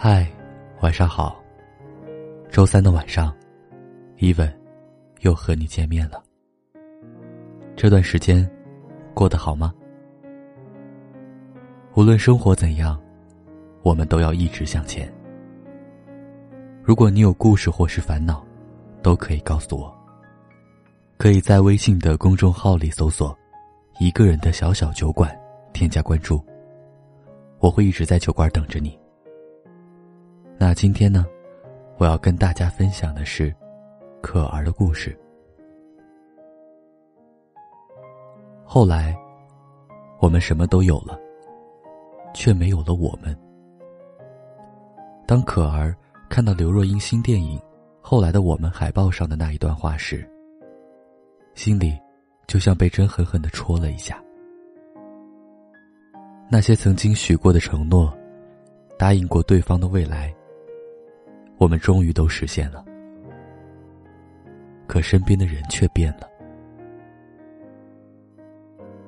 嗨，晚上好。周三的晚上，伊文又和你见面了。这段时间过得好吗？无论生活怎样，我们都要一直向前。如果你有故事或是烦恼，都可以告诉我。可以在微信的公众号里搜索“一个人的小小酒馆”，添加关注。我会一直在酒馆等着你。那今天呢，我要跟大家分享的是可儿的故事。后来，我们什么都有了，却没有了我们。当可儿看到刘若英新电影《后来的我们》海报上的那一段话时，心里就像被针狠狠的戳了一下。那些曾经许过的承诺，答应过对方的未来，我们终于都实现了。可身边的人却变了。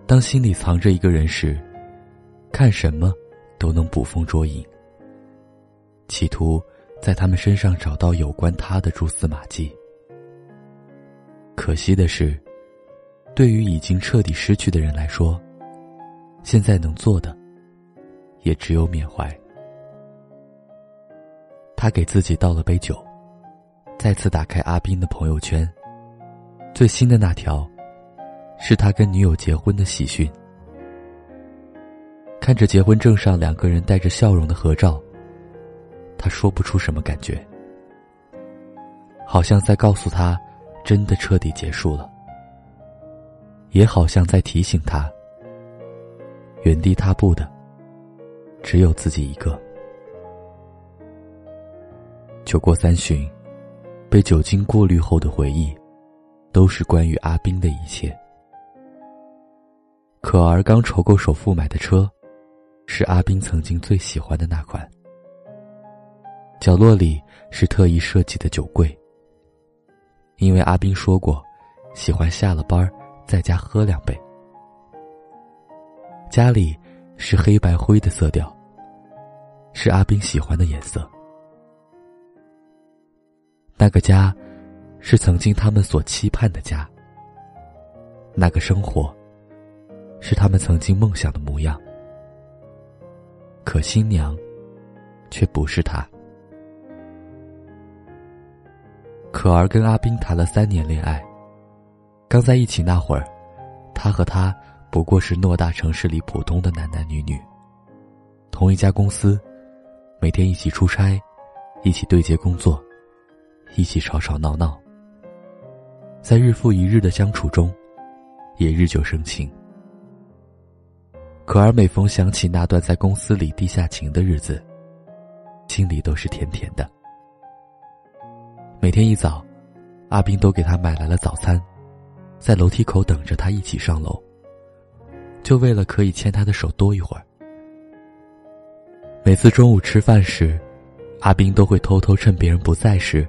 当心里藏着一个人时，看什么都能捕风捉影，企图在他们身上找到有关他的蛛丝马迹。可惜的是，对于已经彻底失去的人来说。现在能做的，也只有缅怀。他给自己倒了杯酒，再次打开阿斌的朋友圈。最新的那条，是他跟女友结婚的喜讯。看着结婚证上两个人带着笑容的合照，他说不出什么感觉，好像在告诉他，真的彻底结束了，也好像在提醒他。原地踏步的，只有自己一个。酒过三巡，被酒精过滤后的回忆，都是关于阿斌的一切。可儿刚筹够首付买的车，是阿斌曾经最喜欢的那款。角落里是特意设计的酒柜，因为阿斌说过，喜欢下了班在家喝两杯。家里是黑白灰的色调，是阿斌喜欢的颜色。那个家，是曾经他们所期盼的家。那个生活，是他们曾经梦想的模样。可新娘，却不是他。可儿跟阿斌谈了三年恋爱，刚在一起那会儿，他和他。不过是偌大城市里普通的男男女女，同一家公司，每天一起出差，一起对接工作，一起吵吵闹闹，在日复一日的相处中，也日久生情。可儿每逢想起那段在公司里地下情的日子，心里都是甜甜的。每天一早，阿斌都给他买来了早餐，在楼梯口等着他一起上楼。就为了可以牵他的手多一会儿。每次中午吃饭时，阿斌都会偷偷趁别人不在时，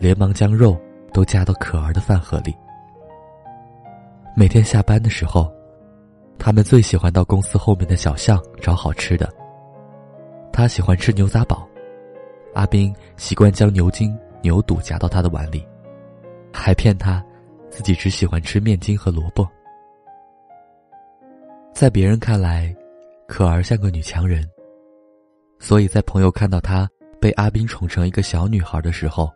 连忙将肉都夹到可儿的饭盒里。每天下班的时候，他们最喜欢到公司后面的小巷找好吃的。他喜欢吃牛杂煲，阿斌习惯将牛筋、牛肚夹到他的碗里，还骗他，自己只喜欢吃面筋和萝卜。在别人看来，可儿像个女强人。所以在朋友看到她被阿斌宠成一个小女孩的时候，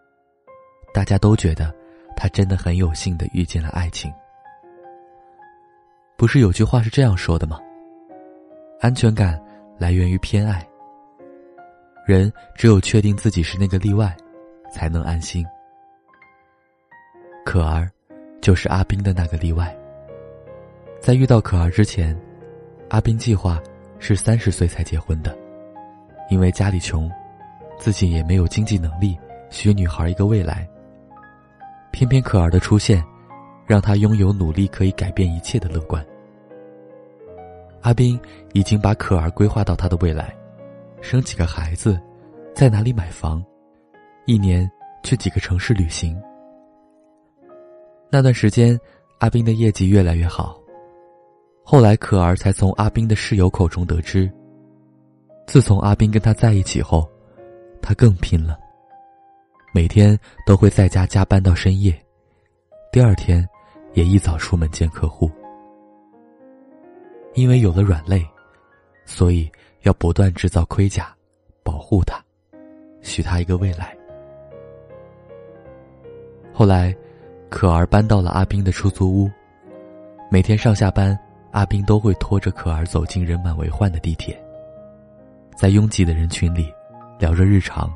大家都觉得他真的很有幸的遇见了爱情。不是有句话是这样说的吗？安全感来源于偏爱。人只有确定自己是那个例外，才能安心。可儿，就是阿斌的那个例外。在遇到可儿之前，阿斌计划是三十岁才结婚的，因为家里穷，自己也没有经济能力许女孩一个未来。偏偏可儿的出现，让他拥有努力可以改变一切的乐观。阿斌已经把可儿规划到他的未来，生几个孩子，在哪里买房，一年去几个城市旅行。那段时间，阿斌的业绩越来越好。后来，可儿才从阿斌的室友口中得知，自从阿斌跟他在一起后，他更拼了，每天都会在家加班到深夜，第二天也一早出门见客户。因为有了软肋，所以要不断制造盔甲，保护他，许他一个未来。后来，可儿搬到了阿斌的出租屋，每天上下班，阿斌都会拖着可儿走进人满为患的地铁，在拥挤的人群里聊着日常。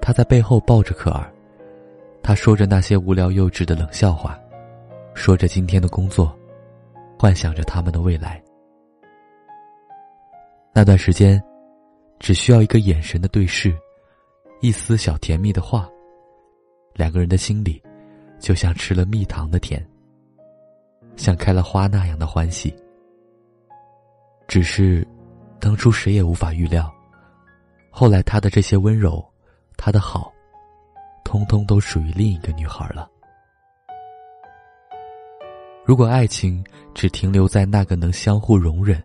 他在背后抱着可儿，他说着那些无聊幼稚的冷笑话，说着今天的工作，幻想着他们的未来。那段时间，只需要一个眼神的对视，一丝小甜蜜的话。两个人的心里，就像吃了蜜糖的甜，像开了花那样的欢喜。只是，当初谁也无法预料，后来他的这些温柔，他的好，通通都属于另一个女孩了。如果爱情只停留在那个能相互容忍、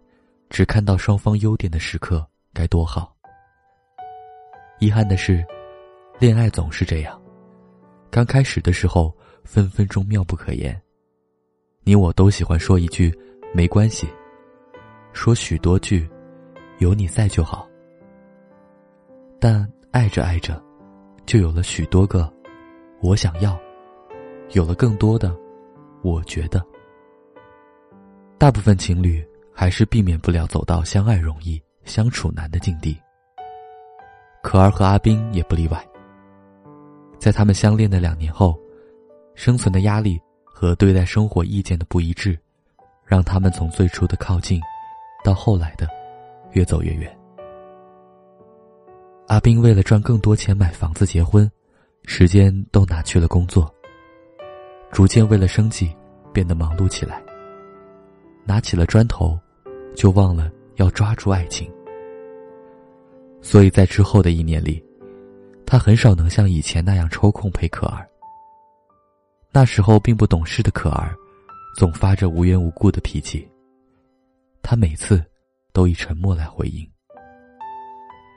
只看到双方优点的时刻，该多好。遗憾的是，恋爱总是这样。刚开始的时候，分分钟妙不可言。你我都喜欢说一句“没关系”，说许多句“有你在就好”。但爱着爱着，就有了许多个“我想要”，有了更多的“我觉得”。大部分情侣还是避免不了走到相爱容易相处难的境地。可儿和阿斌也不例外。在他们相恋的两年后，生存的压力和对待生活意见的不一致，让他们从最初的靠近，到后来的越走越远。阿斌为了赚更多钱买房子结婚，时间都拿去了工作。逐渐为了生计，变得忙碌起来。拿起了砖头，就忘了要抓住爱情。所以在之后的一年里。他很少能像以前那样抽空陪可儿。那时候并不懂事的可儿，总发着无缘无故的脾气。他每次都以沉默来回应。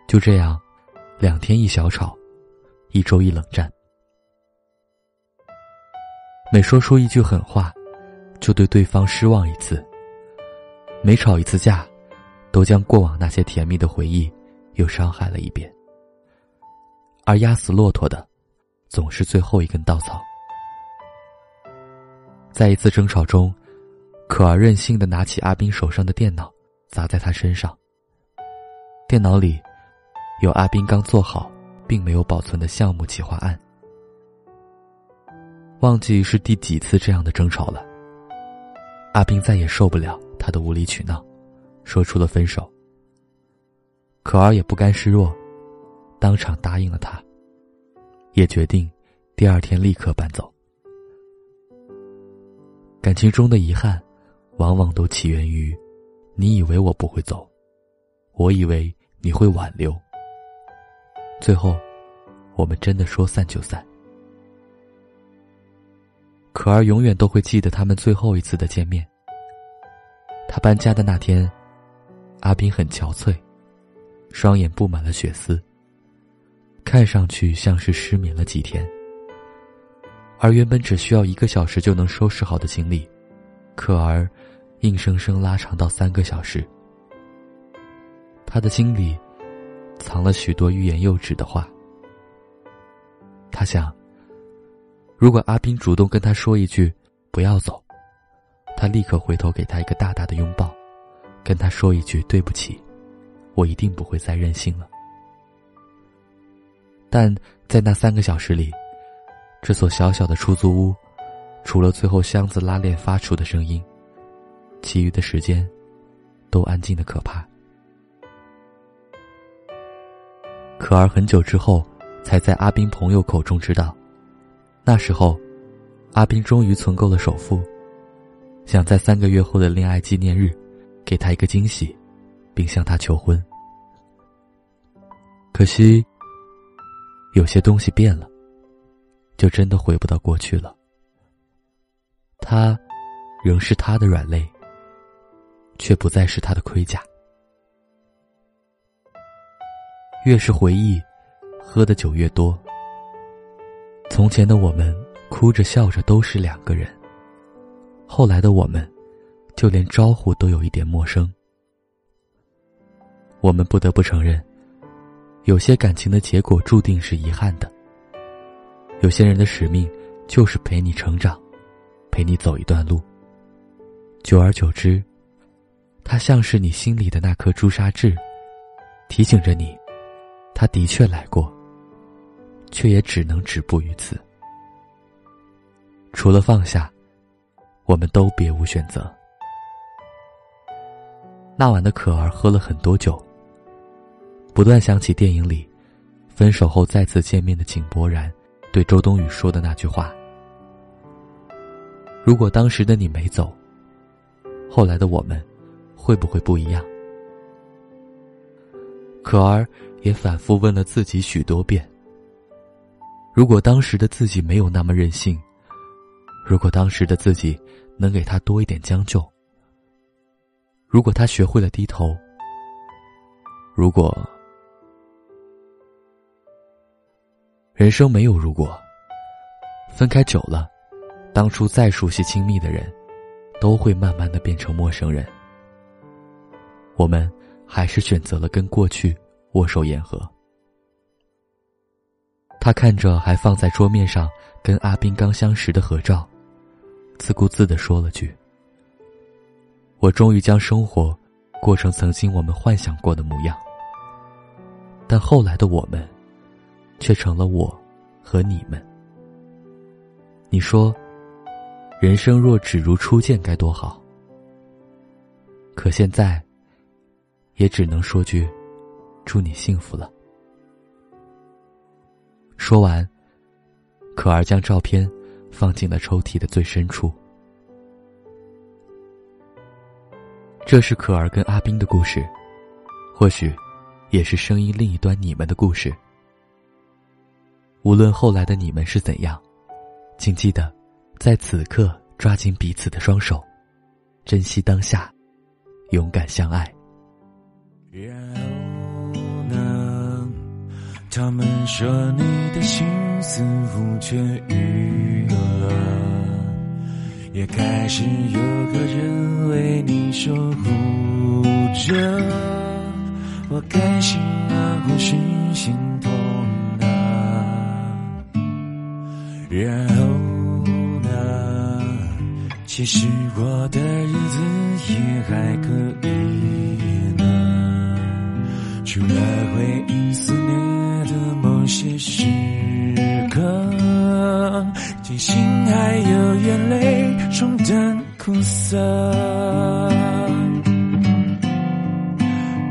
就这样，两天一小吵，一周一冷战。每说出一句狠话，就对对方失望一次。每吵一次架，都将过往那些甜蜜的回忆又伤害了一遍。而压死骆驼的，总是最后一根稻草。在一次争吵中，可儿任性的拿起阿斌手上的电脑，砸在他身上。电脑里，有阿斌刚做好并没有保存的项目企划案。忘记是第几次这样的争吵了。阿斌再也受不了他的无理取闹，说出了分手。可儿也不甘示弱。当场答应了他，也决定第二天立刻搬走。感情中的遗憾，往往都起源于你以为我不会走，我以为你会挽留，最后我们真的说散就散。可儿永远都会记得他们最后一次的见面。他搬家的那天，阿斌很憔悴，双眼布满了血丝。看上去像是失眠了几天，而原本只需要一个小时就能收拾好的行李，可儿硬生生拉长到三个小时。他的心里藏了许多欲言又止的话。他想，如果阿斌主动跟他说一句“不要走”，他立刻回头给他一个大大的拥抱，跟他说一句“对不起，我一定不会再任性了”。但在那三个小时里，这所小小的出租屋，除了最后箱子拉链发出的声音，其余的时间，都安静的可怕。可儿很久之后，才在阿斌朋友口中知道，那时候，阿斌终于存够了首付，想在三个月后的恋爱纪念日，给他一个惊喜，并向他求婚。可惜。有些东西变了，就真的回不到过去了。他，仍是他的软肋，却不再是他的盔甲。越是回忆，喝的酒越多。从前的我们，哭着笑着都是两个人。后来的我们，就连招呼都有一点陌生。我们不得不承认，有些感情的结果注定是遗憾的。有些人的使命，就是陪你成长，陪你走一段路。久而久之，他像是你心里的那颗朱砂痣，提醒着你，他的确来过，却也只能止步于此。除了放下，我们都别无选择。那晚的可儿喝了很多酒，不断想起电影里，分手后再次见面的井柏然对周冬雨说的那句话：“如果当时的你没走。”后来的我们，会不会不一样？可儿也反复问了自己许多遍：如果当时的自己没有那么任性，如果当时的自己能给他多一点将就，如果他学会了低头，如果人生没有如果，分开久了，当初再熟悉亲密的人。都会慢慢的变成陌生人。我们还是选择了跟过去握手言和。他看着还放在桌面上跟阿斌刚相识的合照，自顾自的说了句：“我终于将生活过成曾经我们幻想过的模样。”但后来的我们，却成了我和你们。你说。人生若只如初见，该多好。可现在，也只能说句，祝你幸福了。说完，可儿将照片放进了抽屉的最深处。这是可儿跟阿斌的故事，或许，也是声音另一端你们的故事。无论后来的你们是怎样，请记得。在此刻，抓紧彼此的双手，珍惜当下，勇敢相爱。然后呢？他们说你的心似乎痊愈了，也开始有个人为你守护着。我开心啊，或是心痛啊？然后呢。其实过的日子也还可以，除了回忆肆虐的某些时刻，庆幸还有眼泪冲淡苦涩，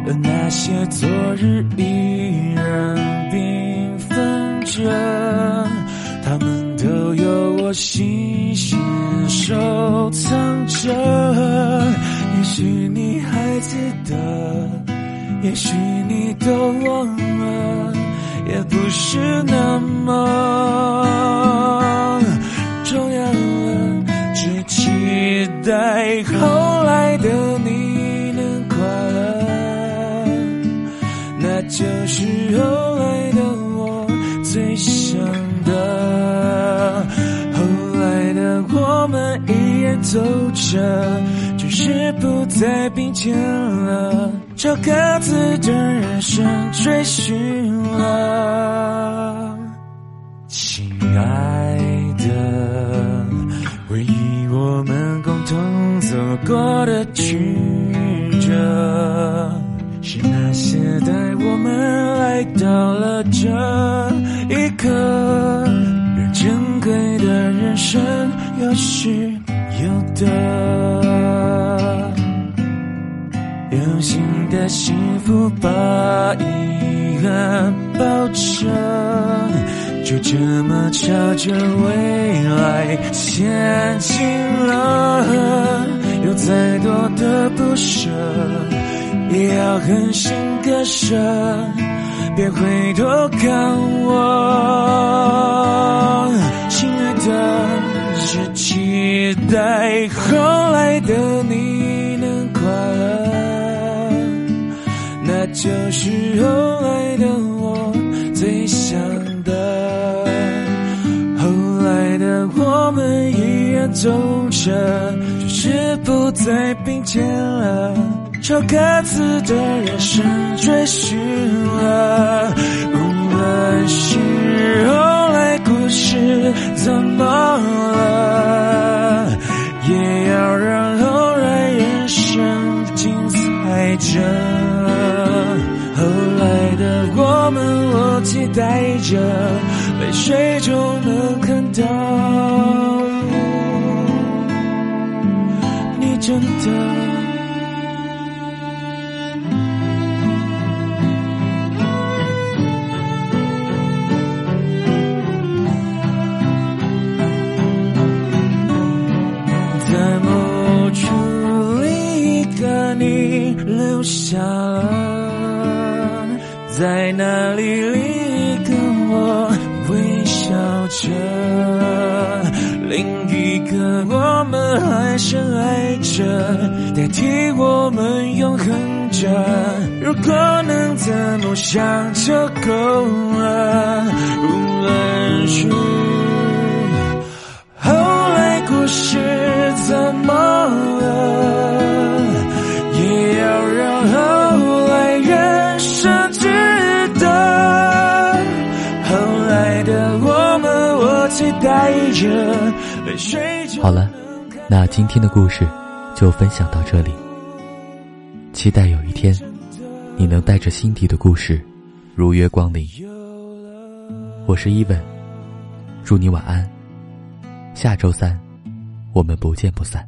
而那些昨日依然缤纷着，他们都有我心。收藏着，也许你还记得，也许你都忘了，也不是那么重要了。只期待后来的你能快乐，那就是后来的我最想的。后来的我们依然走着，只是不再并肩了，朝各自的人生追寻了。亲爱的，回忆我们共同走过的曲折，是那些带我们来到了这一刻。珍贵的人生有失有得，用心的幸福把遗憾抱着，就这么朝着未来前进了。有再多的不舍，也要狠心割舍。别回头看我，着，只是不再并肩了，朝各自的人生追寻了。无论是后来故事怎么了，也要让后来人生精彩着。后来的我们，我期待着，泪水中能看到真的。在某处另一个你留下了，在那里另一个我微笑着，可我们还深爱着，代替我们永恒着。如果能这么想就够了，无论是。后来故事怎么好了，那今天的故事就分享到这里。期待有一天，你能带着心底的故事如约光临。我是伊文，祝你晚安。下周三，我们不见不散。